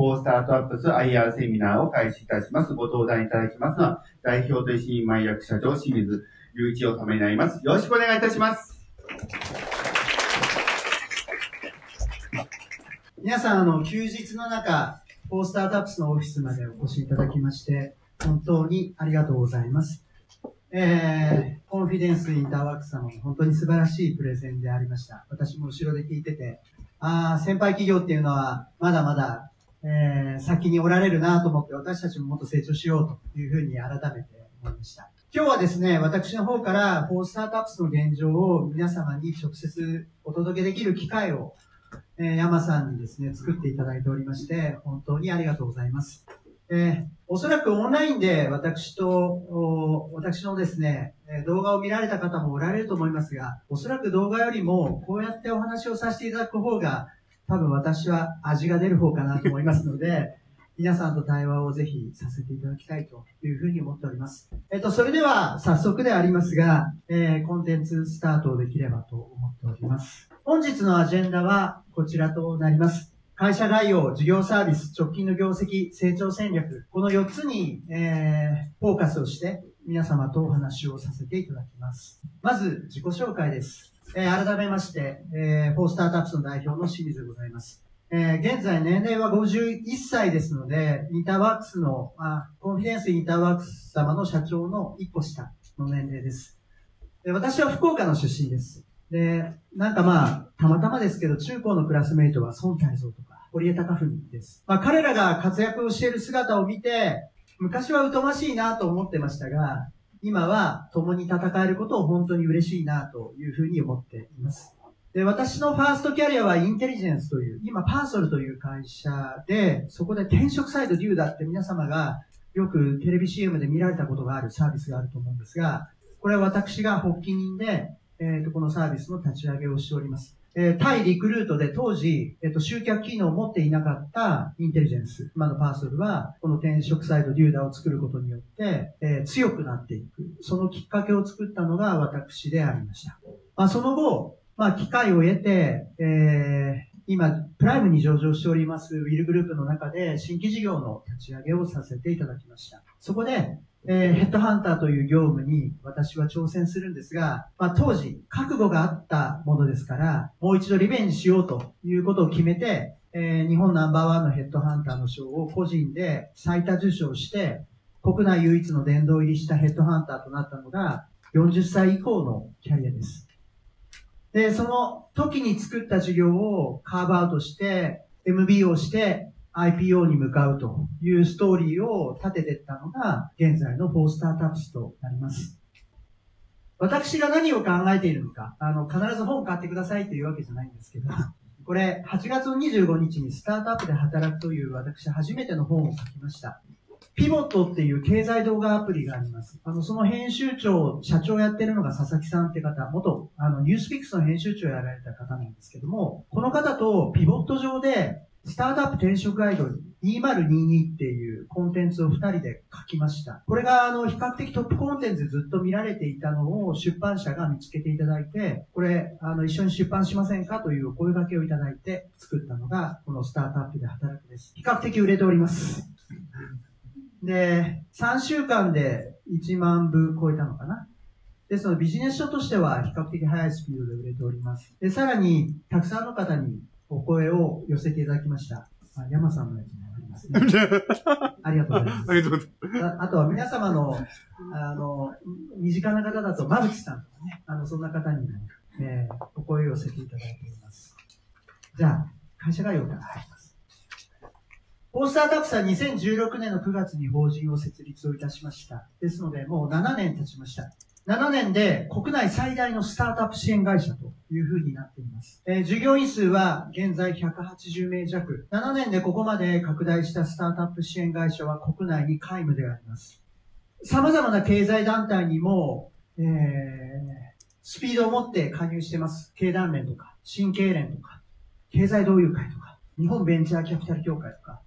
フォースタートアップス IR セミナーを開始いたします。ご登壇いただきますのは、代表取締役社長志水雄一郎様になります。よろしくお願いいたします。皆さん、あの、休日の中、フォースタートアップスのオフィスまでお越しいただきまして、本当にありがとうございます。えー、コンフィデンスインターワークス様の本当に素晴らしいプレゼンでありました。私も後ろで聞いてて、ああ、先輩企業っていうのは、まだまだ、えー、先におられるなと思って、私たちももっと成長しようというふうに改めて思いました。今日はですね、私の方から、フォースタートアップスの現状を皆様に直接お届けできる機会をえー、山さんにですね、作っていただいておりまして、本当にありがとうございます。えー、おそらくオンラインで私と、お私のですね、動画を見られた方もおられると思いますが、おそらく動画よりも、こうやってお話をさせていただく方が、多分私は味が出る方かなと思いますので、皆さんと対話をぜひさせていただきたいというふうに思っております。えっと、それでは早速でありますが、えーコンテンツスタートできればと思っております。本日のアジェンダはこちらとなります。会社概要、事業サービス、直近の業績、成長戦略、この4つに、えーフォーカスをして皆様とお話をさせていただきます。まず、自己紹介です。えー改めまして、えーフォースタートアップスの代表の清水でございます。えー現在年齢は51歳ですので、インターワークスの、あコンフィデンスインターワークス様の社長の一歩下の年齢です。で私は福岡の出身です。で、なんかまあ、たまたまですけど、中高のクラスメイトは孫泰造とか、堀江貴文です。まあ彼らが活躍をしている姿を見て、昔は疎ましいなと思ってましたが、今は共に戦えることを本当に嬉しいなというふうに思っています。で、私のファーストキャリアはインテリジェンスという、今パーソルという会社で、そこで転職サイト doda って皆様がよくテレビ CM で見られたことがあるサービスがあると思うんですが、これは私が発起人で、えーと、このサービスの立ち上げをしております。えー対リクルートで当時、えっ、と、集客機能を持っていなかったインテリジェンス、今のパーソルは、この転職サイト doda を作ることによって、えー強くなっていく。そのきっかけを作ったのが私でありました。まあ、その後、まあ、機会を得て、えー今、プライムに上場しておりますウィルグループの中で新規事業の立ち上げをさせていただきました。そこで、えーヘッドハンターという業務に私は挑戦するんですが、まあ、当時、覚悟があったものですから、もう一度リベンジしようということを決めて、えー日本ナンバーワンのヘッドハンターの賞を個人で最多受賞して、国内唯一の殿堂入りしたヘッドハンターとなったのが、40歳以降のキャリアです。で、その時に作った事業をカーブアウトして、MBO して IPO に向かうというストーリーを立てていったのが、現在のフォースタートアップスとなります。私が何を考えているのか、あの、必ず本を買ってくださいというわけじゃないんですけど、これ、8月の25日にスタートアップで働くという私初めての本を書きました。ピボットっていう経済動画アプリがあります。あの、その編集長、社長やってるのが佐々木さんって方、元、あの、ニュースピックスの編集長やられた方なんですけども、この方とピボット上で、スタートアップ転職アイドル2022っていうコンテンツを2人で書きました。これが、あの、比較的トップコンテンツでずっと見られていたのを出版社が見つけていただいて、これ、あの、一緒に出版しませんかというお声掛けをいただいて作ったのが、このスタートアップで働くです。比較的売れております。で、3週間で1万部超えたのかな。ですの、ビジネス書としては比較的速いスピードで売れております。で、さらに、たくさんの方にお声を寄せていただきました。あ山さんのやつもありますね。ありがとうございます。ありがとうございます。ああとは皆様の、あの、身近な方だと、馬淵さんとかね、あの、そんな方にも、えーお声を寄せていただいております。じゃあ、会社概要から入ります。フォースタートアップさん2016年の9月に法人を設立をいたしました。ですので、もう7年経ちました。7年で国内最大のスタートアップ支援会社というふうになっています。えー従業員数は現在180名弱。7年でここまで拡大したスタートアップ支援会社は国内に皆無であります。様々な経済団体にも、えースピードを持って加入してます。経団連とか、新経連とか、経済同友会とか、日本ベンチャーキャピタル協会とか、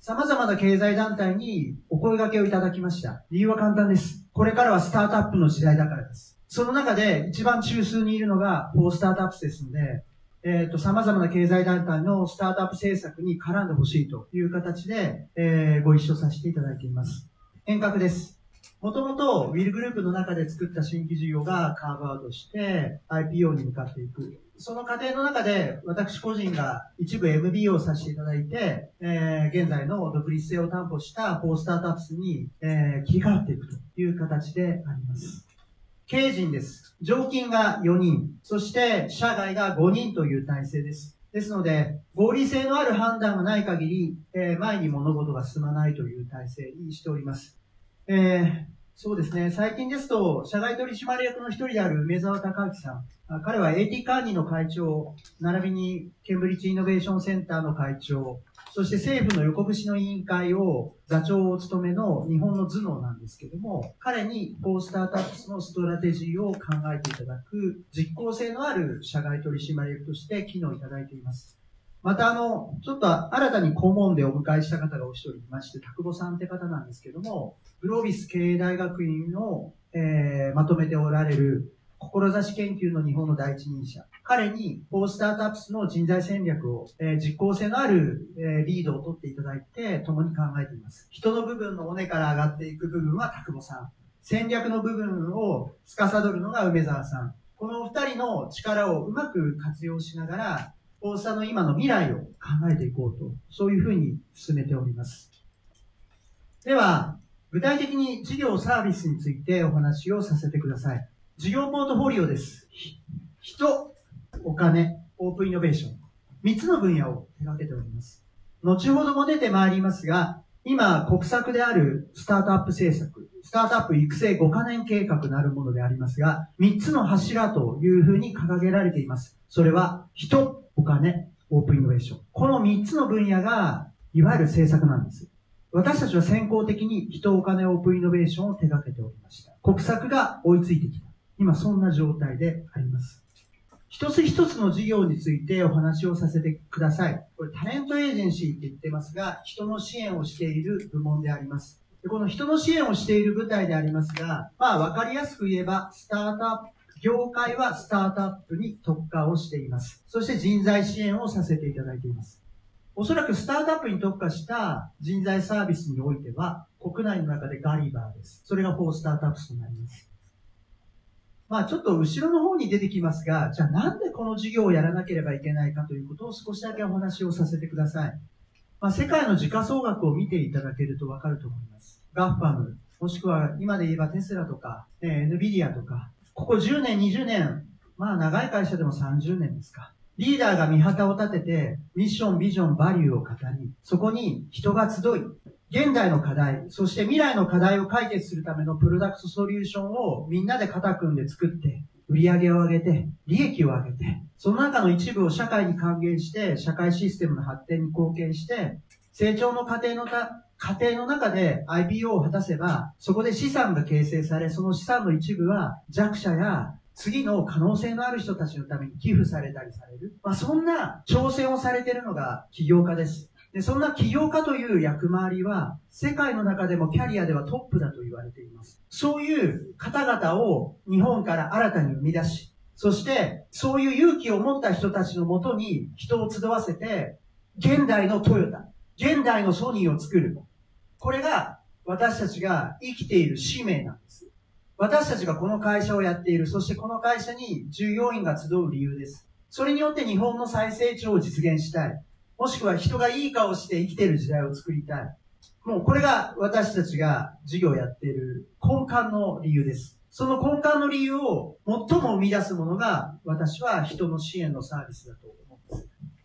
様々な経済団体にお声掛けをいただきました。理由は簡単です。これからはスタートアップの時代だからです。その中で一番中枢にいるのがフォースタートアップですので、えっ、と、様々な経済団体のスタートアップ政策に絡んでほしいという形で、えー、ご一緒させていただいています。遠隔です。もともと、ウィルグループの中で作った新規事業がカーブアウトして、IPO に向かっていく。その過程の中で、私個人が一部 MBO をさせていただいて、えー、現在の独立性を担保したフォースタートアップスに、えー、切り替わっていくという形であります。経営陣です。常勤が4人、そして社外が5人という体制です。ですので、合理性のある判断がない限り、えー、前に物事が進まないという体制にしております。えー、そうですね。最近ですと、社外取締役の一人である梅澤高明さん。彼は AT カーニの会長、並びにケンブリッジイノベーションセンターの会長、そして政府の横串の委員会を座長を務めの日本の頭脳なんですけども、彼にこうスタートアップスのストラテジーを考えていただく実効性のある社外取締役として機能いただいています。またあの、ちょっと新たに顧問でお迎えした方がお一人いまして、田久保さんって方なんですけども、グロービス経営大学院の、えー、まとめておられる志研究の日本の第一人者。彼に、フォースタートアップスの人材戦略を、えー、実効性のある、えー、リードを取っていただいて、共に考えています。人の部分の尾根から上がっていく部分は田久保さん。戦略の部分を司るのが梅沢さん。このお二人の力をうまく活用しながら、フォースターの今の未来を考えていこうと、そういうふうに進めております。では、具体的に事業サービスについてお話をさせてください。事業ポートフォリオです。人、お金、オープンイノベーション。3つの分野を手掛けております。後ほども出てまいりますが、今、国策であるスタートアップ政策、スタートアップ育成5カ年計画なるものでありますが、3つの柱というふうに掲げられています。それは、人、お金、オープンイノベーション。この3つの分野が、いわゆる政策なんです。私たちは先行的に人、お金、オープンイノベーションを手掛けておりました。国策が追いついてきた。今そんな状態であります。一つ一つの事業についてお話をさせてください。これタレントエージェンシーって言ってますが、人の支援をしている部門であります。でこの人の支援をしている部隊でありますが、まあわかりやすく言えば、スタートアップ、業界はスタートアップに特化をしています。そして人材支援をさせていただいています。おそらくスタートアップに特化した人材サービスにおいては、国内の中でガリバーです。それが4スタートアップスとなります。まあちょっと後ろの方に出てきますが、じゃあなんでこの事業をやらなければいけないかということを少しだけお話をさせてください。まあ世界の時価総額を見ていただけるとわかると思います。ガッファム、もしくは今で言えばテスラとか、えー、NVIDIA とか、ここ10年、20年、まあ長い会社でも30年ですか。リーダーが見旗を立てて、ミッション、ビジョン、バリューを語り、そこに人が集い、現代の課題、そして未来の課題を解決するためのプロダクトソリューションをみんなで肩組んで作って、売り上げを上げて、利益を上げて、その中の一部を社会に還元して、社会システムの発展に貢献して、成長の過程のた、過程の中で IPO を果たせば、そこで資産が形成され、その資産の一部は弱者や次の可能性のある人たちのために寄付されたりされる。まあ、そんな挑戦をされているのが起業家です。で、そんな起業家という役回りは、世界の中でもキャリアではトップだと言われています。そういう方々を日本から新たに生み出し、そして、そういう勇気を持った人たちのもとに人を集わせて、現代のトヨタ、現代のソニーを作る。これが私たちが生きている使命なんです。私たちがこの会社をやっている、そしてこの会社に従業員が集う理由です。それによって日本の再成長を実現したい。もしくは人がいい顔して生きている時代を作りたい。もうこれが私たちが事業をやっている根幹の理由です。その根幹の理由を最も生み出すものが私は人の支援のサービスだと思うんです。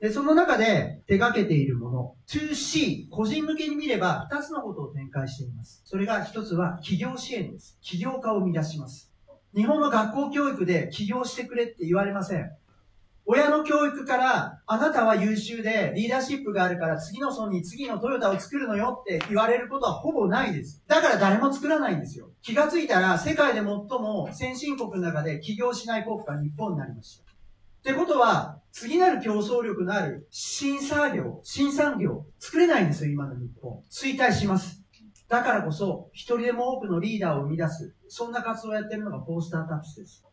で、その中で手掛けているもの、2C、個人向けに見れば2つのことを展開しています。それが1つは企業支援です。起業家を生み出します。日本の学校教育で起業してくれって言われません。親の教育から、あなたは優秀でリーダーシップがあるから次のソニー、次のトヨタを作るのよって言われることはほぼないです。だから誰も作らないんですよ。気がついたら世界で最も先進国の中で起業しない国家日本になりました。ってことは、次なる競争力のある新産業、新産業、作れないんですよ、今の日本。衰退します。だからこそ、一人でも多くのリーダーを生み出す、そんな活動をやってるのがフォースタートアップスです。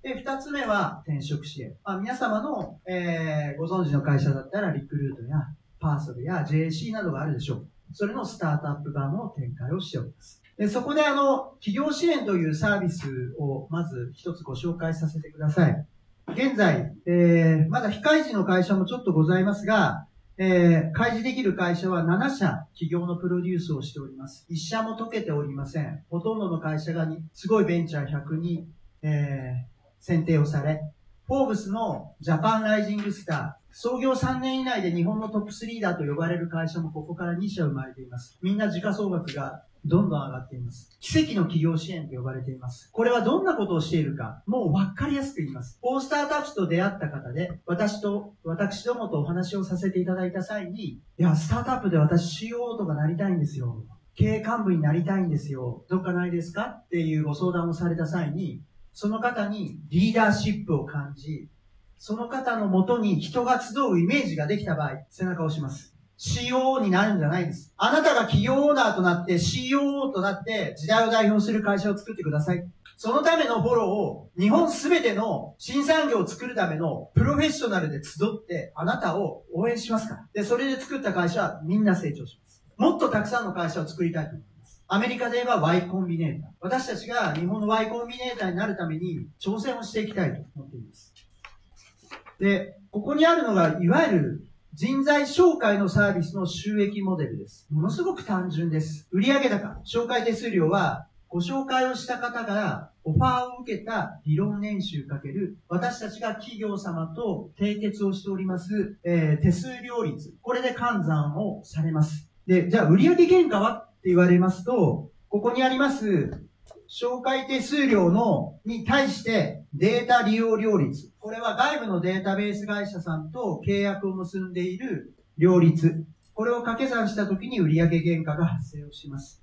で、二つ目は転職支援。まあ、皆様の、えー、ご存知の会社だったら、リクルートやパーソルや JAC などがあるでしょう。それのスタートアップ版の展開をしております。でそこであの、起業支援というサービスをまず一つご紹介させてください。現在、えー、まだ非開示の会社もちょっとございますが、えー、開示できる会社は7社企業のプロデュースをしております。1社も解けておりません。ほとんどの会社がにすごいベンチャー100に、えー、選定をされ、フォーブスのジャパンライジングスター、創業3年以内で日本のトップ3だと呼ばれる会社もここから2社生まれています。みんな時価総額がどんどん上がっています。奇跡の企業支援と呼ばれています。これはどんなことをしているか、もう分かりやすく言います。フォースタータップと出会った方で、私と、私どもとお話をさせていただいた際に、いや、スタートアップで私 CO とかなりたいんですよ。経営幹部になりたいんですよ。どっかないですか？っていうご相談をされた際に、その方にリーダーシップを感じ、その方のもとに人が集うイメージができた場合、背中を押します。COO になるんじゃないです。あなたが企業オーナーとなって COO となって時代を代表する会社を作ってください。そのためのフォローを日本すべての新産業を作るためのプロフェッショナルで集ってあなたを応援しますから。で、それで作った会社はみんな成長します。もっとたくさんの会社を作りたいと思います。アメリカで言えば Y コンビネーター。私たちが日本の Y コンビネーターになるために挑戦をしていきたいと思っています。で、ここにあるのが、いわゆる人材紹介のサービスの収益モデルです。ものすごく単純です。売上高、紹介手数料は、ご紹介をした方がオファーを受けた理論年収かける、私たちが企業様と締結をしております、えー、手数料率。これで換算をされます。で、じゃあ売上原価は？って言われますと、ここにあります、紹介手数料の、に対してデータ利用料率。これは外部のデータベース会社さんと契約を結んでいる両立。これを掛け算したときに売上原価が発生をします。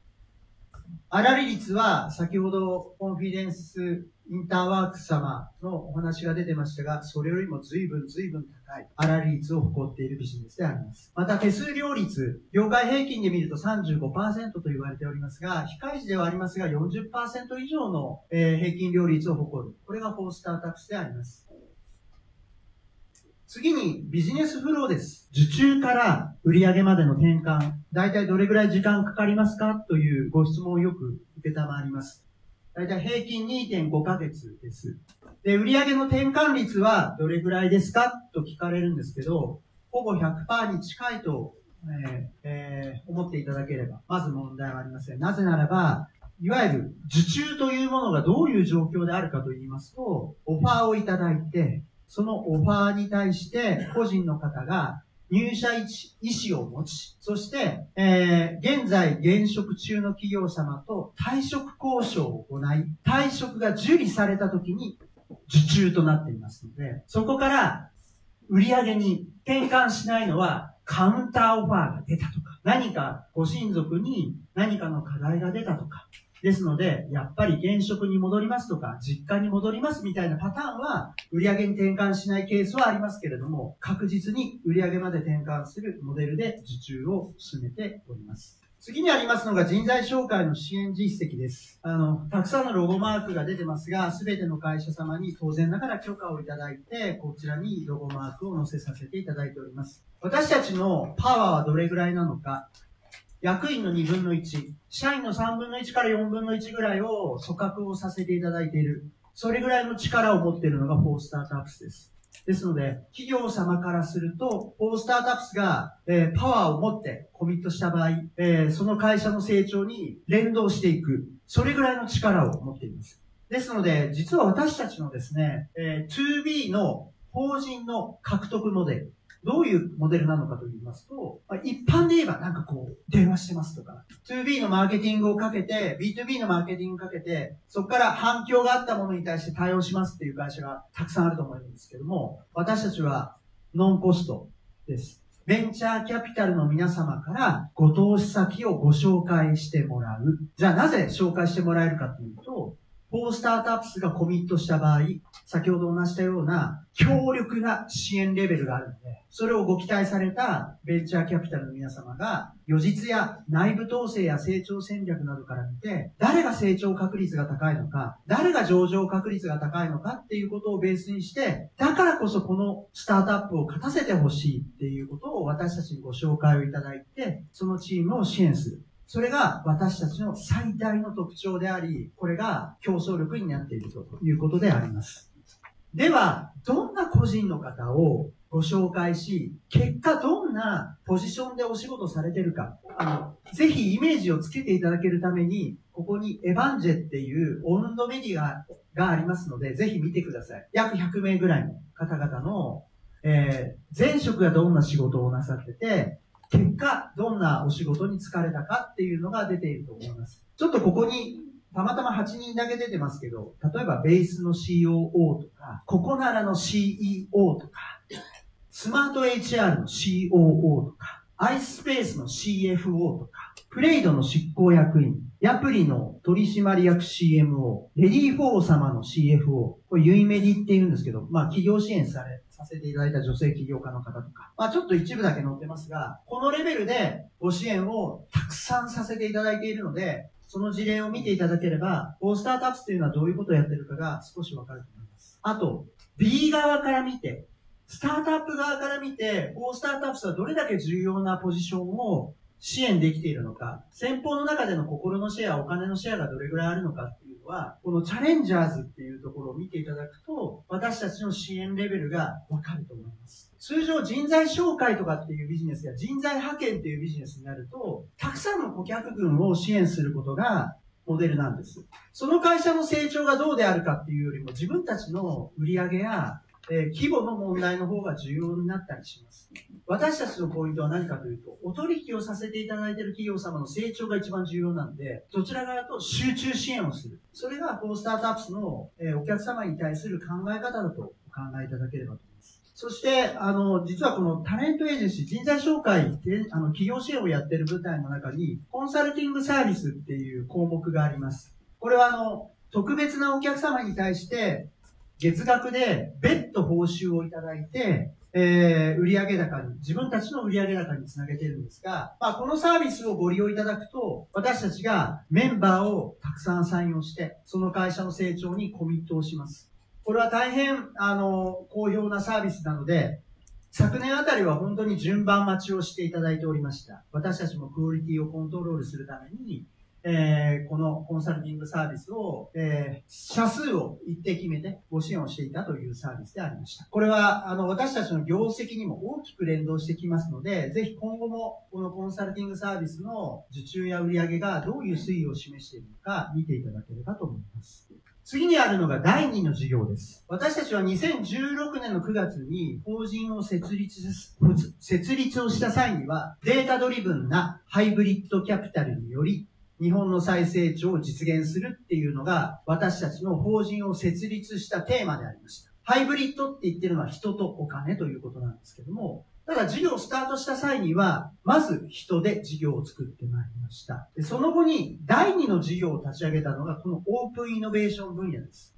粗利率は先ほどコンフィデンスインターワークス様のお話が出てましたが、それよりも随分随分高い粗利率を誇っているビジネスであります。また手数料率、業界平均で見ると35%と言われておりますが、非開示ではありますが40%以上の、え平均料率を誇る。これがフォースタータックスであります。次にビジネスフローです。受注から売上までの転換。大体どれぐらい時間かかりますか？というご質問をよく受けたまわります。大体平均2.5ヶ月です。で、売上の転換率はどれぐらいですかと聞かれるんですけど、ほぼ100%に近いと、えーえー、思っていただければ、まず問題はありません。なぜならば、いわゆる受注というものがどういう状況であるかと言いますと、オファーをいただいて、そのオファーに対して個人の方が入社意思を持ち、そして、えー、現在現職中の企業様と退職交渉を行い、退職が受理された時に受注となっていますので、そこから売上に転換しないのはカウンターオファーが出たとか、何かご親族に何かの課題が出たとか、ですので、やっぱり現職に戻りますとか、実家に戻りますみたいなパターンは、売上に転換しないケースはありますけれども、確実に売上まで転換するモデルで受注を進めております。次にありますのが人材紹介の支援実績です。あの、たくさんのロゴマークが出てますが、すべての会社様に当然ながら許可をいただいて、こちらにロゴマークを載せさせていただいております。私たちのパワーはどれぐらいなのか、役員の2分の1、社員の3分の1から4分の1ぐらいを組閣をさせていただいている。それぐらいの力を持っているのがフォースタートアップスです。ですので、企業様からすると、フォースタートアップスが、えー、パワーを持ってコミットした場合、えー、その会社の成長に連動していく。それぐらいの力を持っています。ですので、実は私たちのですね、えー、2B の法人の獲得モデル。どういうモデルなのかと言いますと、まあ、一般で言えばなんかこう、電話してますとか、2B のマーケティングをかけて、B2B のマーケティングをかけて、そこから反響があったものに対して対応しますっていう会社がたくさんあると思うんですけども、私たちはノンコストです。ベンチャーキャピタルの皆様からご投資先をご紹介してもらう。じゃあなぜ紹介してもらえるかというと、フォースタートアップスがコミットした場合、先ほどお話したような強力な支援レベルがあるので、それをご期待されたベンチャーキャピタルの皆様が、予実や内部統制や成長戦略などから見て、誰が成長確率が高いのか、誰が上場確率が高いのかっていうことをベースにして、だからこそこのスタートアップを勝たせてほしいっていうことを私たちにご紹介をいただいて、そのチームを支援する。それが私たちの最大の特徴であり、これが競争力になっているということであります。では、どんな個人の方をご紹介し、結果どんなポジションでお仕事されてるか、あの、ぜひイメージをつけていただけるために、ここにエヴァンジェっていう温度メディアがありますので、ぜひ見てください。約100名ぐらいの方々の、えー、前職がどんな仕事をなさってて、結果、どんなお仕事に就かれたかっていうのが出ていると思います。ちょっとここに、たまたま8人だけ出てますけど、例えばベースの COO とか、ココナラの CEO とか、スマート HR の COO とか、アイスペースの CFO とか、プレイドの執行役員、ヤプリの取締役 CMO、レディフォー様の CFO、これユイメディって言うんですけど、まあ起業支援され、させていただいた女性起業家の方とか、まあちょっと一部だけ載ってますが、このレベルでご支援をたくさんさせていただいているので、その事例を見ていただければ、フォースタートアップというのはどういうことをやってるかが少しわかると思います。あと、B 側から見て、スタートアップ側から見て、フォースタートアップスはどれだけ重要なポジションを支援できているのか、先方の中での心のシェア、お金のシェアがどれぐらいあるのかっていうのは、このチャレンジャーズっていうところを見ていただくと、私たちの支援レベルがわかると思います。通常人材紹介とかっていうビジネスや人材派遣っていうビジネスになると、たくさんの顧客群を支援することがモデルなんです。その会社の成長がどうであるかっていうよりも自分たちの売り上げやえー、規模の問題の方が重要になったりします。私たちのポイントは何かというと、お取引をさせていただいている企業様の成長が一番重要なんで、どちらかと集中支援をする。それが、こう、スタートアップスの、えー、お客様に対する考え方だとお考えいただければと思います。そして、あの、実はこのタレントエージェンシー、人材紹介で、あの、企業支援をやっている舞台の中に、コンサルティングサービスっていう項目があります。これはあの、特別なお客様に対して、月額で別途報酬をいただいて、えー、売上高に、自分たちの売上高につなげてるんですが、まあ、このサービスをご利用いただくと、私たちがメンバーをたくさん採用して、その会社の成長にコミットをします。これは大変、あの、好評なサービスなので、昨年あたりは本当に順番待ちをしていただいておりました。私たちもクオリティをコントロールするために、えー、このコンサルティングサービスを、えー、社数を一定決めてご支援をしていたというサービスでありました。これは、あの、私たちの業績にも大きく連動してきますので、ぜひ今後もこのコンサルティングサービスの受注や売上がどういう推移を示しているのか見ていただければと思います。次にあるのが第2の事業です。私たちは2016年の9月に法人を設立設立をした際にはデータドリブンなハイブリッドキャピタルにより日本の再成長を実現するっていうのが、私たちの法人を設立したテーマでありました。ハイブリッドって言ってるのは人とお金ということなんですけども、ただ事業をスタートした際には、まず人で事業を作ってまいりました。でその後に第2の事業を立ち上げたのがこのオープンイノベーション分野です。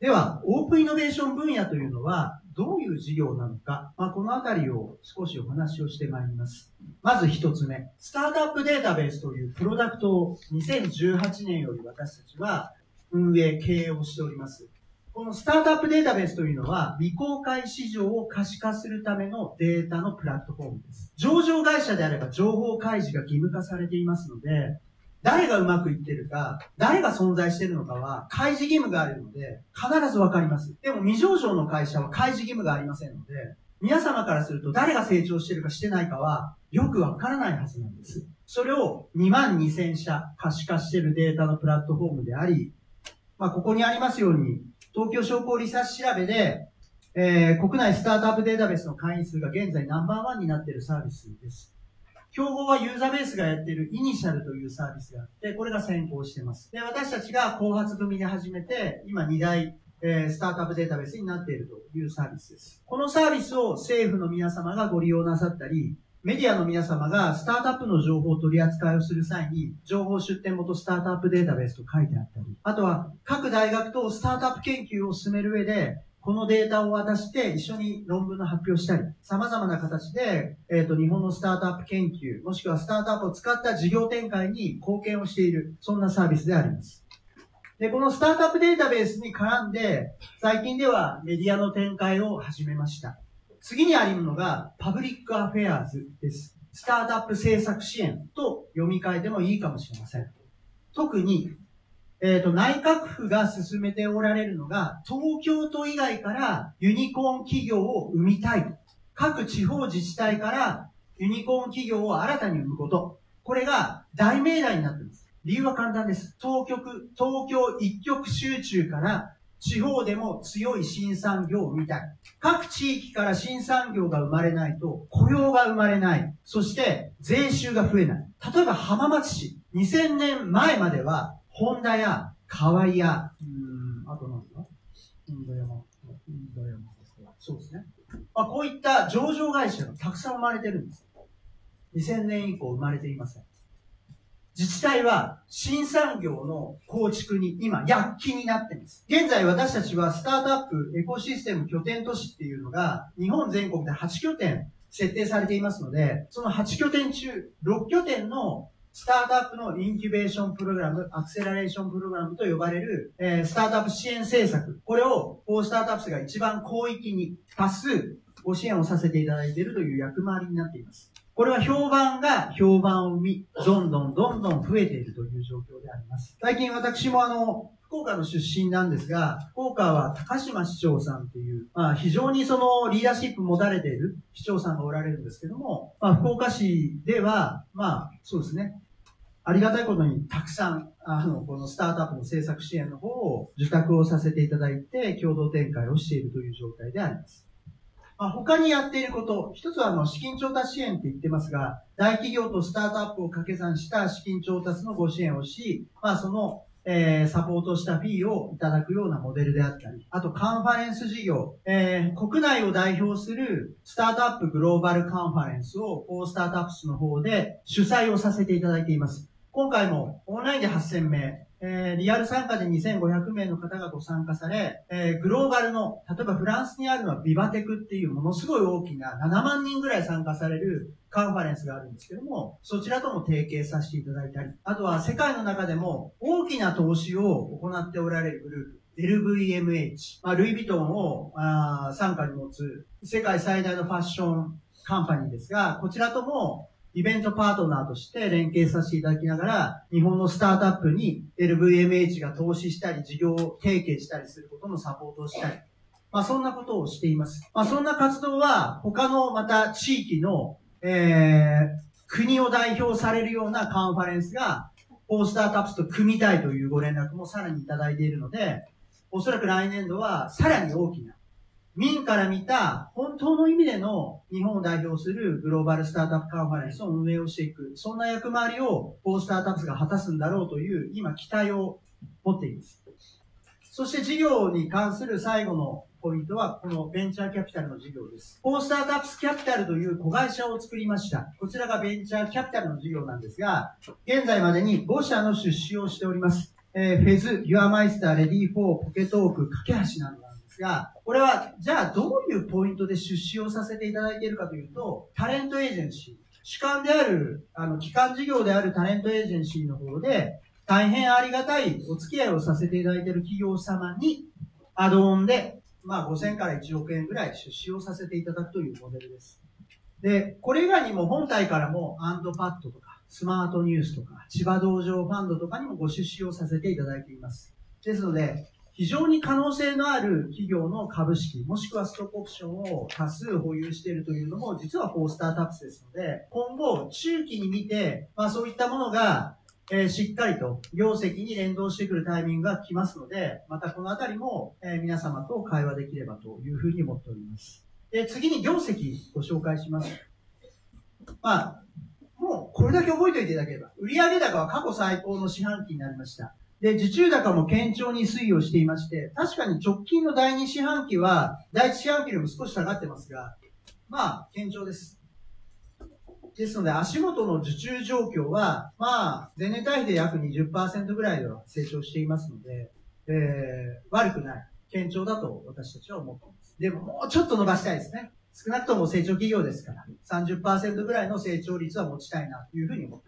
では、オープンイノベーション分野というのは、どういう事業なのか、まあ、このあたりを少しお話をしてまいります。まず一つ目、スタートアップデータベースというプロダクトを2018年より私たちは運営、経営をしております。このスタートアップデータベースというのは、未公開市場を可視化するためのデータのプラットフォームです。上場会社であれば情報開示が義務化されていますので、誰がうまくいってるか、誰が存在してるのかは、開示義務があるので、必ずわかります。でも未上場の会社は開示義務がありませんので、皆様からすると誰が成長してるかしてないかは、よくわからないはずなんです。それを2万2000社可視化してるデータのプラットフォームであり、まあ、ここにありますように、東京商工リサーチ調べで、えー、国内スタートアップデータベースの会員数が現在ナンバーワンになっているサービスです。競合はユーザーベースがやっているイニシャルというサービスがあって、これが先行してます。で、私たちが後発組で始めて、今2大、えー、スタートアップデータベースになっているというサービスです。このサービスを政府の皆様がご利用なさったり、メディアの皆様がスタートアップの情報を取り扱いをする際に、情報出展元スタートアップデータベースと書いてあったり、あとは各大学とスタートアップ研究を進める上で、このデータを渡して一緒に論文の発表したり、様々な形で、えっ、ー、と、日本のスタートアップ研究、もしくはスタートアップを使った事業展開に貢献をしている、そんなサービスであります。で、このスタートアップデータベースに絡んで、最近ではメディアの展開を始めました。次にあるのが、パブリックアフェアーズです。スタートアップ政策支援と読み替えてもいいかもしれません。特に、えっ、ー、と、内閣府が進めておられるのが、東京都以外からユニコーン企業を生みたい。各地方自治体からユニコーン企業を新たに生むこと。これが大命題になっています。理由は簡単です。東極、東京一極集中から地方でも強い新産業を生みたい。各地域から新産業が生まれないと雇用が生まれない。そして税収が増えない。例えば浜松市。2000年前までは、ホンダや河合や、うん、あと何だホンダ山。ホンダ山。そうですね。まあ、こういった上場会社がたくさん生まれてるんです。2000年以降生まれていません。自治体は新産業の構築に今躍起になっています。現在私たちはスタートアップエコシステム拠点都市っていうのが日本全国で8拠点設定されていますので、その8拠点中6拠点のスタートアップのインキュベーションプログラム、アクセラレーションプログラムと呼ばれる、えー、スタートアップ支援政策。これを、こうスタートアップが一番広域に多数ご支援をさせていただいているという役回りになっています。これは評判が評判を生み、どんどんどんどん増えているという状況であります。最近私もあの、福岡の出身なんですが、福岡は高島市長さんっていう、まあ非常にそのリーダーシップ持たれている市長さんがおられるんですけども、まあ福岡市では、まあそうですね、ありがたいことにたくさん、あの、このスタートアップの政策支援の方を受託をさせていただいて、共同展開をしているという状態であります。まあ、他にやっていること、一つはあの資金調達支援って言ってますが、大企業とスタートアップを掛け算した資金調達のご支援をし、まあ、その、えー、サポートしたフィーをいただくようなモデルであったり、あとカンファレンス事業、えー、国内を代表するスタートアップグローバルカンファレンスを、スタートアップスの方で主催をさせていただいています。今回もオンラインで8000名、えー、リアル参加で2500名の方がご参加され、えー、グローバルの、例えばフランスにあるのはビバテクっていうものすごい大きな7万人ぐらい参加されるカンファレンスがあるんですけども、そちらとも提携させていただいたり、あとは世界の中でも大きな投資を行っておられるグループ、LVMH、まあ、ルイ・ヴィトンをあ傘下に持つ世界最大のファッションカンパニーですが、こちらともイベントパートナーとして連携させていただきながら、日本のスタートアップに LVMH が投資したり、事業を提携したりすることのサポートをしたり、まあそんなことをしています。まあそんな活動は他のまた地域の、えー、国を代表されるようなカンファレンスが、ポースタートアップと組みたいというご連絡もさらにいただいているので、おそらく来年度はさらに大きな民から見た本当の意味での日本を代表するグローバルスタートアップカンファレンスを運営をしていく、そんな役回りをフォースタートアップが果たすんだろうという今期待を持っています。そして事業に関する最後のポイントは、このベンチャーキャピタルの事業です。フォースタートアップスキャピタルという子会社を作りました。こちらがベンチャーキャピタルの事業なんですが、現在までに5社の出資をしております。えー、フェズ、ユアマイスター、レディー4、ポケトーク、架け橋などですが、これは、じゃあどういうポイントで出資をさせていただいているかというと、タレントエージェンシー、主幹である、あの、機関事業であるタレントエージェンシーの方で、大変ありがたいお付き合いをさせていただいている企業様に、アドオンで、まあ5000から1億円ぐらい出資をさせていただくというモデルです。で、これ以外にも本体からもアンドパッドとか、スマートニュースとか、千葉道場ファンドとかにもご出資をさせていただいています。ですので、非常に可能性のある企業の株式、もしくはストックオプションを多数保有しているというのも、実はフォースタートアップスですので、今後、中期に見て、まあそういったものが、えー、しっかりと業績に連動してくるタイミングが来ますので、またこのあたりも、えー、皆様と会話できればというふうに思っております。で、次に業績ご紹介します。まあ、もうこれだけ覚えておいていただければ、売上高は過去最高の四半期になりました。で、受注高も堅調に推移をしていまして、確かに直近の第2四半期は、第1四半期よりも少し下がってますが、まあ、堅調です。ですので、足元の受注状況は、まあ、前年対比で約20%ぐらいでは成長していますので、えー、悪くない、堅調だと私たちは思っています。でも、もうちょっと伸ばしたいですね。少なくとも成長企業ですから、30%ぐらいの成長率は持ちたいなというふうに思っています。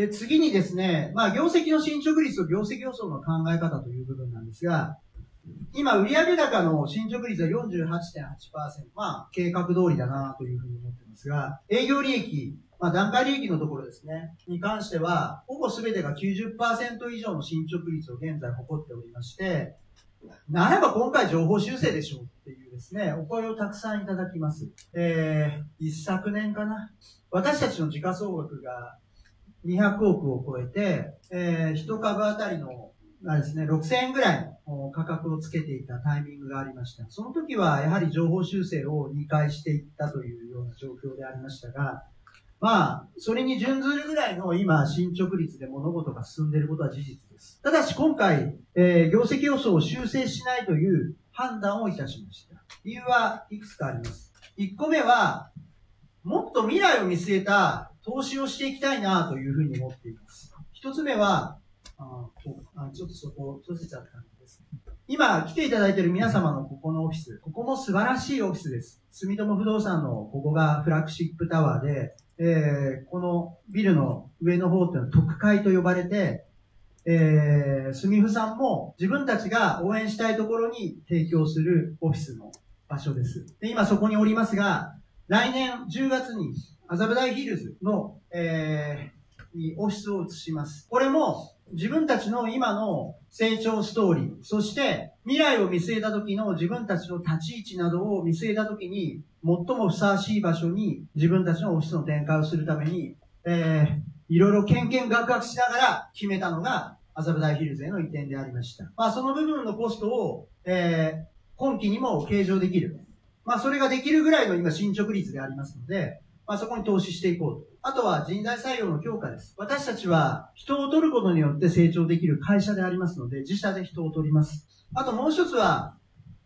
で、次にですね、まあ、業績の進捗率と業績予想の考え方という部分なんですが、今、売上高の進捗率は48.8%。まあ、計画通りだなというふうに思ってますが、営業利益、まあ、段階利益のところですね、に関しては、ほぼ全てが90%以上の進捗率を現在誇っておりまして、ならば今回情報修正でしょうっていうですね、お声をたくさんいただきます。えー、一昨年かな。私たちの時価総額が200億を超えて、えー、一株あたりのがですね、6000円ぐらいの価格をつけていたタイミングがありました。その時はやはり情報修正を2回していったというような状況でありましたが、まあ、それに準ずるぐらいの今、進捗率で物事が進んでいることは事実です。ただし今回、えー、業績予想を修正しないという判断をいたしました。理由はいくつかあります。1個目は、もっと未来を見据えた投資をしていきたいなというふうに思っています。1つ目は、ああちょっとそこ閉じちゃったんです。今来ていただいている皆様のここのオフィス、ここも素晴らしいオフィスです。住友不動産のここがフラッグシップタワーで、えー、このビルの上の方っていうのは特会と呼ばれて、えー、住フさんも自分たちが応援したいところに提供するオフィスの場所です。で今そこにおりますが、来年10月に麻布台ヒルズの、えー、にオフィスを移します。これも自分たちの今の成長ストーリー、そして未来を見据えた時の自分たちの立ち位置などを見据えた時に、最もふさわしい場所に自分たちのオフィスの展開をするために、えー、いろいろ研研学学しながら決めたのが、麻布台ヒルズへの移転でありました。まあ、その部分のコストを、えー、今期にも計上できる。まあ、それができるぐらいの今進捗率でありますので、まあ、そこに投資していこうと。あとは人材採用の強化です。私たちは人を取ることによって成長できる会社でありますので、自社で人を取ります。あともう一つは、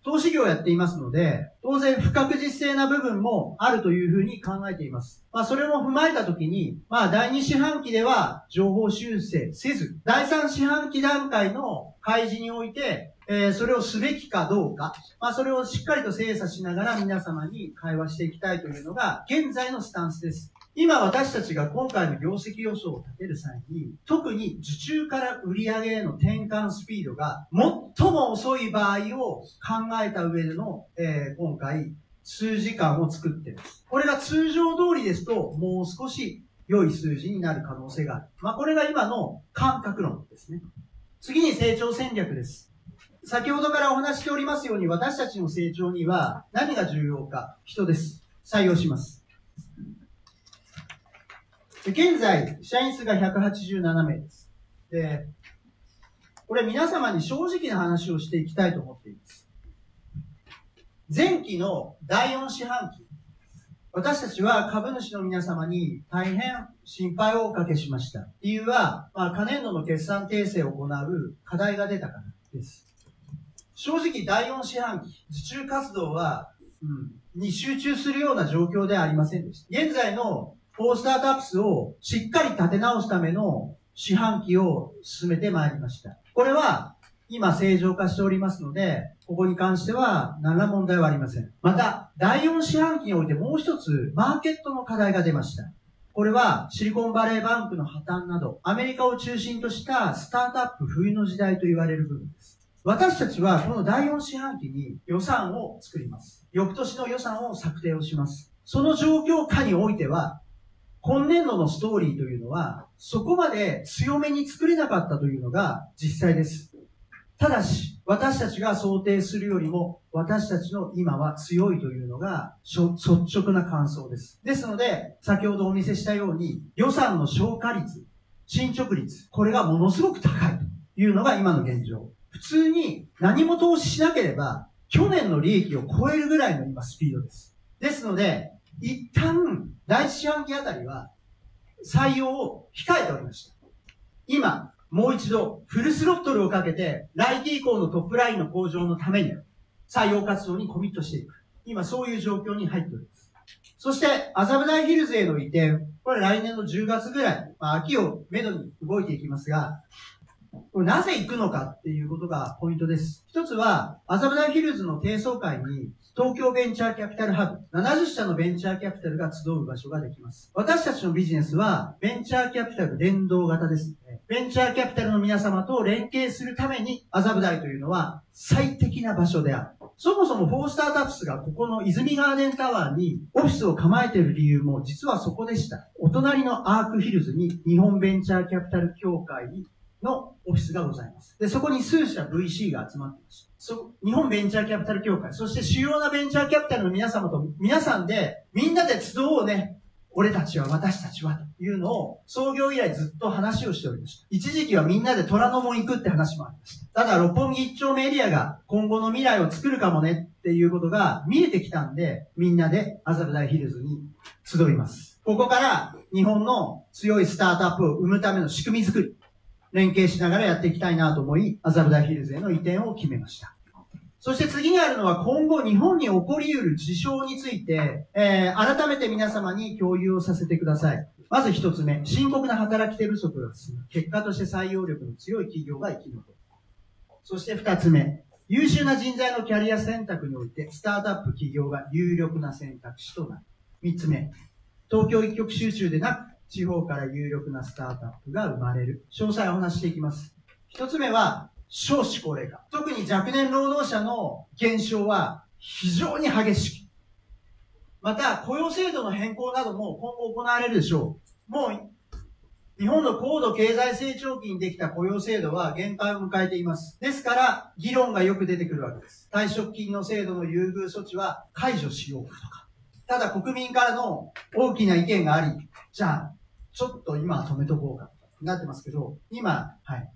投資業をやっていますので、当然不確実性な部分もあるというふうに考えています。まあそれも踏まえたときに、まあ第2四半期では情報修正せず、第3四半期段階の開示において、えー、それをすべきかどうか、まあ、それをしっかりと精査しながら皆様に会話していきたいというのが、現在のスタンスです。今私たちが今回の業績予想を立てる際に、特に受注から売上への転換スピードが最も遅い場合を考えた上での、えー、今回数時間を作っています。これが通常通りですと、もう少し良い数字になる可能性がある。まあ、これが今の感覚論ですね。次に成長戦略です。先ほどからお話しておりますように、私たちの成長には何が重要か、人です。採用します。現在、社員数が187名です。で、これ皆様に正直な話をしていきたいと思っています。前期の第4四半期、私たちは株主の皆様に大変心配をおかけしました。理由は、まあ、可年度の決算訂正を行う課題が出たからです。正直第4四半期、受注活動は、うん、に集中するような状況ではありませんでした。現在のフォースタートアップスをしっかり立て直すための四半期を進めてまいりました。これは今正常化しておりますので、ここに関しては何ら問題はありません。また、第4四半期においてもう一つマーケットの課題が出ました。これはシリコンバレーバンクの破綻など、アメリカを中心としたスタートアップ冬の時代と言われる部分です。私たちはこの第4四半期に予算を作ります。翌年の予算を策定をします。その状況下においては、今年度のストーリーというのは、そこまで強めに作れなかったというのが実際です。ただし、私たちが想定するよりも、私たちの今は強いというのが、率直な感想です。ですので、先ほどお見せしたように、予算の消化率、進捗率、これがものすごく高いというのが今の現状。普通に何も投資しなければ、去年の利益を超えるぐらいの今スピードです。ですので、一旦、第一四半期あたりは、採用を控えておりました。今、もう一度、フルスロットルをかけて、来期以降のトップラインの向上のために、採用活動にコミットしていく。今、そういう状況に入っております。そして、麻布台ヒルズへの移転。これ来年の10月ぐらい、まあ、秋をめどに動いていきますが、なぜ行くのかっていうことがポイントです。一つは、麻布台ヒルズの低層階に東京ベンチャーキャピタルハブ、70社のベンチャーキャピタルが集う場所ができます。私たちのビジネスは、ベンチャーキャピタル連動型ですので、ベンチャーキャピタルの皆様と連携するために、麻布台というのは最適な場所である。そもそもフォースタータップスがここの泉ガーデンタワーにオフィスを構えている理由も実はそこでした。お隣のアークヒルズに日本ベンチャーキャピタル協会のオフィスがございます。で、そこに数社 VC が集まっていました。そ、日本ベンチャーキャピタル協会、そして主要なベンチャーキャピタルの皆様と皆さんで、みんなで集おうね。俺たちは、私たちは、というのを、創業以来ずっと話をしておりました。一時期はみんなで虎ノ門行くって話もありました。ただ、六本木一丁目エリアが今後の未来を作るかもねっていうことが見えてきたんで、みんなで麻布台ヒルズに集います。ここから日本の強いスタートアップを生むための仕組み作り。連携しながらやっていきたいなと思い、麻布台ヒルズへの移転を決めました。そして次にあるのは今後日本に起こり得る事象について、えー、改めて皆様に共有をさせてください。まず一つ目、深刻な働き手不足が進む。結果として採用力の強い企業が生き残る。そして二つ目、優秀な人材のキャリア選択において、スタートアップ企業が有力な選択肢となる。三つ目、東京一極集中でなく、地方から有力なスタートアップが生まれる。詳細をお話していきます。一つ目は、少子高齢化。特に若年労働者の減少は非常に激しく。また、雇用制度の変更なども今後行われるでしょう。もう、日本の高度経済成長期にできた雇用制度は限界を迎えています。ですから、議論がよく出てくるわけです。退職金の制度の優遇措置は解除しようかとか。ただ国民からの大きな意見があり、じゃあ、ちょっと今は止めとこうか、なってますけど、今、はい。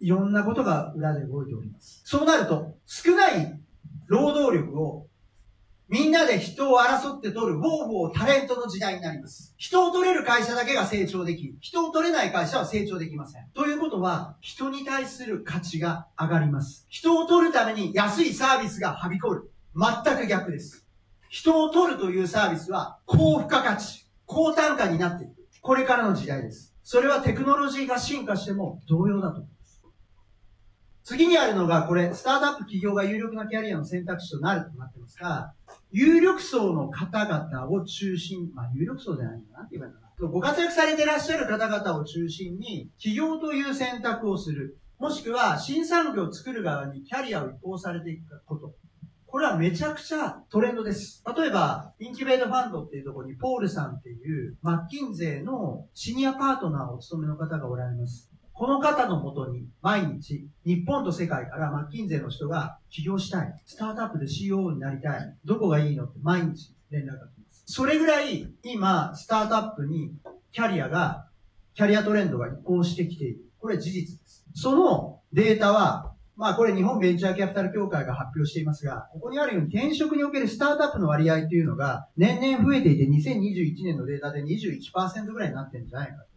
いろんなことが裏で動いております。そうなると、少ない労働力をみんなで人を争って取る、ウォーウォータレントの時代になります。人を取れる会社だけが成長でき。人を取れない会社は成長できません。ということは、人に対する価値が上がります。人を取るために安いサービスがはびこる。全く逆です。人を取るというサービスは高付加価値、高単価になっている。これからの時代です。それはテクノロジーが進化しても同様だと思います。次にあるのが、これ、スタートアップ企業が有力なキャリアの選択肢となるとなってますが、有力層の方々を中心、まあ、有力層じゃないんだなって言えばいいんだな。ご活躍されていらっしゃる方々を中心に、起業という選択をする。もしくは、新産業を作る側にキャリアを移行されていくこと。これはめちゃくちゃトレンドです。例えば、インキュベートファンドっていうところに、ポールさんっていう、マッキンゼーのシニアパートナーをお務めの方がおられます。この方のもとに、毎日、日本と世界からマッキンゼーの人が起業したい。スタートアップで CEO になりたい。どこがいいのって毎日連絡が来ます。それぐらい、今、スタートアップにキャリアが、キャリアトレンドが移行してきている。これは事実です。そのデータは、まあこれ日本ベンチャーキャピタル協会が発表していますが、ここにあるように転職におけるスタートアップの割合というのが年々増えていて2021年のデータで21%ぐらいになってるんじゃないかと。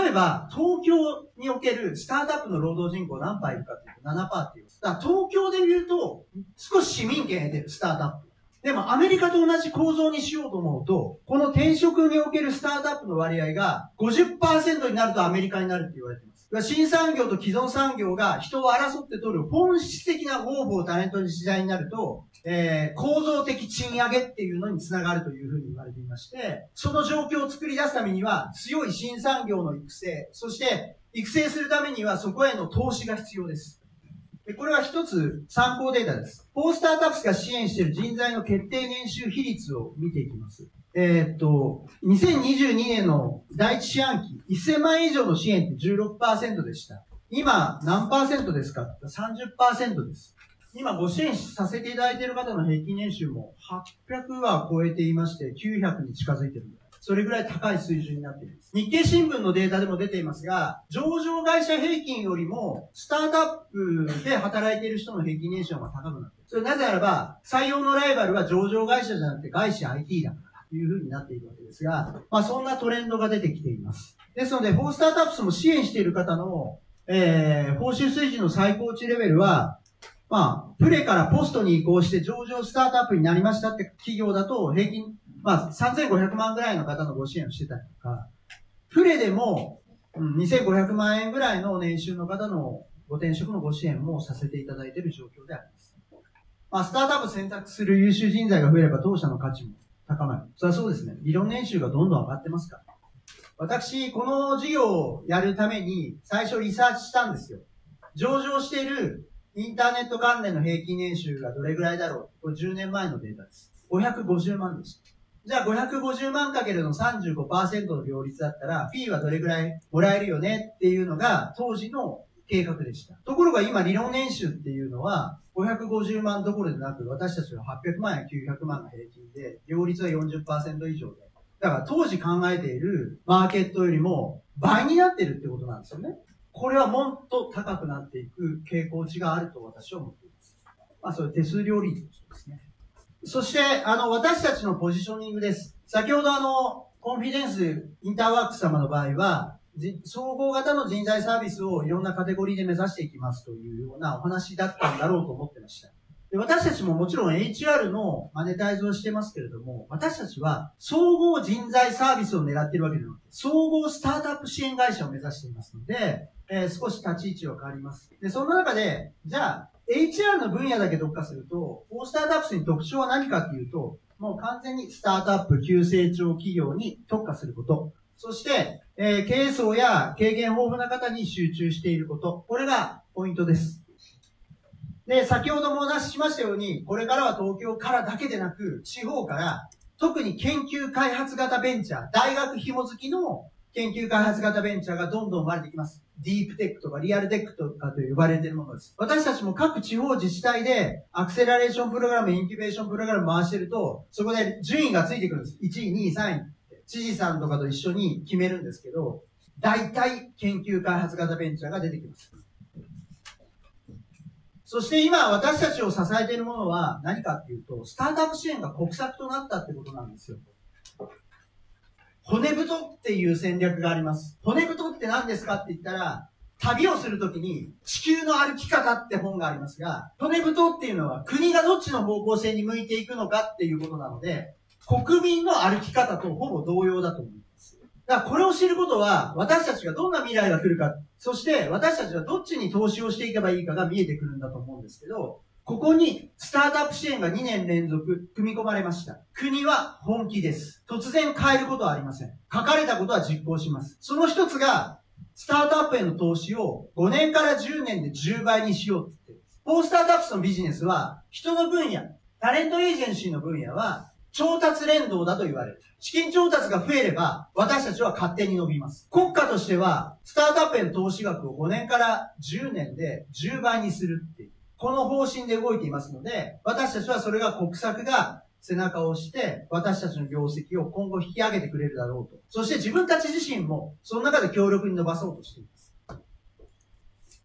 例えば、東京におけるスタートアップの労働人口何パーいるかというと7%っていう。だ東京で言うと、少し市民権得てるスタートアップ。でもアメリカと同じ構造にしようと思うと、この転職におけるスタートアップの割合が50%になるとアメリカになるって言われてます。新産業と既存産業が人を争って取る本質的な応募をタレントの時代になると、えー、構造的賃上げっていうのにつながるというふうに言われていまして、その状況を作り出すためには強い新産業の育成、そして育成するためにはそこへの投資が必要です。でこれは一つ参考データです。ポースタータップスが支援している人材の決定年収比率を見ていきます。えー、っと、2022年の第一四半期、1000万以上の支援って16%でした。今、何パーセントですか ?30% です。今、ご支援させていただいている方の平均年収も800は超えていまして、900に近づいているそれぐらい高い水準になっています。日経新聞のデータでも出ていますが、上場会社平均よりも、スタートアップで働いている人の平均年収が高くなっている。それなぜならば、採用のライバルは上場会社じゃなくて外資 IT だから。というふうになっているわけですが、まあそんなトレンドが出てきています。ですので、フォースタートアップスも支援している方の、えー、報酬水準の最高値レベルは、まあ、プレからポストに移行して上場スタートアップになりましたって企業だと平均まあ、3500万ぐらいの方のご支援をしてたりとか、プレでも、うん、2500万円ぐらいの年収の方のご転職のご支援もさせていただいている状況であります。まあ、スタートアップ選択する優秀人材が増えれば当社の価値も高まる。それはそうですね。理論年収がどんどん上がってますから。私、この事業をやるために最初リサーチしたんですよ。上場しているインターネット関連の平均年収がどれぐらいだろうこれ10年前のデータです。550万でした。じゃあ550万かけるの35%の両立だったら、P はどれぐらいもらえるよねっていうのが当時の計画でした。ところが今理論年収っていうのは、550万どころでなく、私たちは800万や900万が平均で、両立は40%以上で。だから当時考えているマーケットよりも倍になってるってことなんですよね。これはもっと高くなっていく傾向値があると私は思っています。まあ、それ手数料率ですね。そして、あの、私たちのポジショニングです。先ほどあの、コンフィデンスインターワーク様の場合は、総合型の人材サービスをいろんなカテゴリーで目指していきますというようなお話だったんだろうと思ってました。で私たちももちろん HR のマネタイズをしてますけれども、私たちは総合人材サービスを狙っているわけではなくて、総合スタートアップ支援会社を目指していますので、えー、少し立ち位置は変わります。で、そんな中で、じゃあ、HR の分野だけ特化すると、フォースタートアップスに特徴は何かっていうと、もう完全にスタートアップ、急成長企業に特化すること。そして、えー、経営層や経験豊富な方に集中していること。これがポイントです。で、先ほどもお話ししましたように、これからは東京からだけでなく、地方から、特に研究開発型ベンチャー、大学紐付きの研究開発型ベンチャーがどんどん生まれてきます。ディープテックとかリアルテックとかと呼ばれているものです。私たちも各地方自治体でアクセラレーションプログラム、インキュベーションプログラム回してると、そこで順位がついてくるんです。1位、2位、3位。知事さんとかと一緒に決めるんですけど、大体研究開発型ベンチャーが出てきます。そして今私たちを支えているものは何かっていうと、スタートアップ支援が国策となったってことなんですよ。骨太っていう戦略があります。骨太って何ですかって言ったら、旅をするときに地球の歩き方って本がありますが、骨太っていうのは国がどっちの方向性に向いていくのかっていうことなので、国民の歩き方とほぼ同様だと思います。だからこれを知ることは、私たちがどんな未来が来るか、そして私たちはどっちに投資をしていけばいいかが見えてくるんだと思うんですけど、ここにスタートアップ支援が2年連続組み込まれました。国は本気です。突然変えることはありません。書かれたことは実行します。その一つが、スタートアップへの投資を5年から10年で10倍にしようって言ってフォースタートアップスのビジネスは、人の分野、タレントエージェンシーの分野は、調達連動だと言われる。資金調達が増えれば、私たちは勝手に伸びます。国家としては、スタートアップへの投資額を5年から10年で10倍にするっていう。この方針で動いていますので、私たちはそれが国策が背中を押して、私たちの業績を今後引き上げてくれるだろうと。そして自分たち自身も、その中で強力に伸ばそうとしています。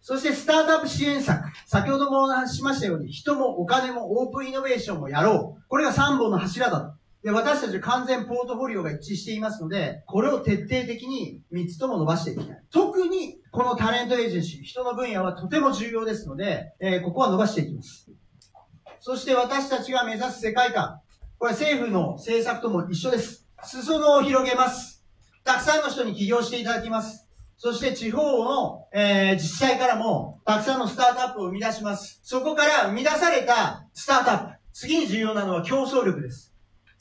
そしてスタートアップ支援策。先ほどもお話ししましたように、人もお金もオープンイノベーションもやろう。これが3本の柱だと。で、私たち完全ポートフォリオが一致していますので、これを徹底的に3つとも伸ばしていきたい。特に、このタレントエージェンシー、人の分野はとても重要ですので、えー、ここは伸ばしていきます。そして私たちが目指す世界観。これは政府の政策とも一緒です。裾野を広げます。たくさんの人に起業していただきます。そして地方の、えー、自治体からも、たくさんのスタートアップを生み出します。そこから生み出されたスタートアップ。次に重要なのは競争力です。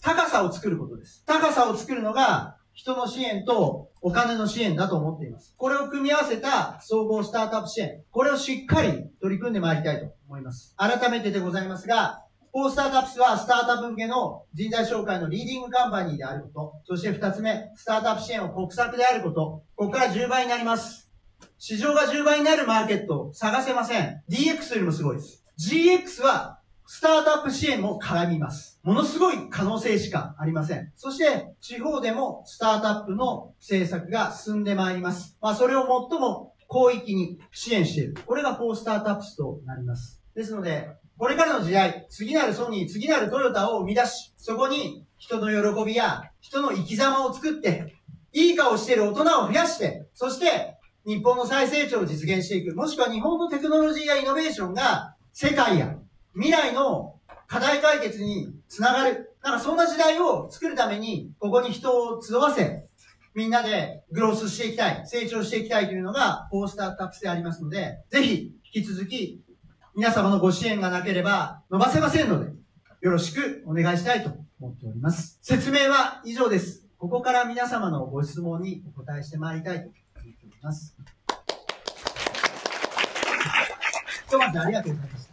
高さを作ることです。高さを作るのが、人の支援とお金の支援だと思っています。これを組み合わせた総合スタートアップ支援。これをしっかり取り組んでまいりたいと思います。改めてでございますが、フォースタートアップスはスタートアップ向けの人材紹介のリーディングカンパニーであること。そして二つ目、スタートアップ支援を国策であること。ここから10倍になります。市場が10倍になるマーケットを探せません。DX よりもすごいです。GX はスタートアップ支援も絡みます。ものすごい可能性しかありません。そして、地方でもスタートアップの政策が進んでまいります。まあ、それを最も広域に支援している。これがフォースタートアップスとなります。ですので、これからの時代、次なるソニー、次なるトヨタを生み出し、そこに人の喜びや人の生き様を作って、いい顔している大人を増やして、そして日本の再成長を実現していく。もしくは日本のテクノロジーやイノベーションが世界や未来の課題解決につながる。なんかそんな時代を作るために、ここに人を集わせ、みんなでグロースしていきたい、成長していきたいというのが、フォースタートアップスでありますので、ぜひ、引き続き、皆様のご支援がなければ伸ばせませんので、よろしくお願いしたいと思っております。説明は以上です。ここから皆様のご質問にお答えしてまいりたいと思っております。今日までありがとうございました。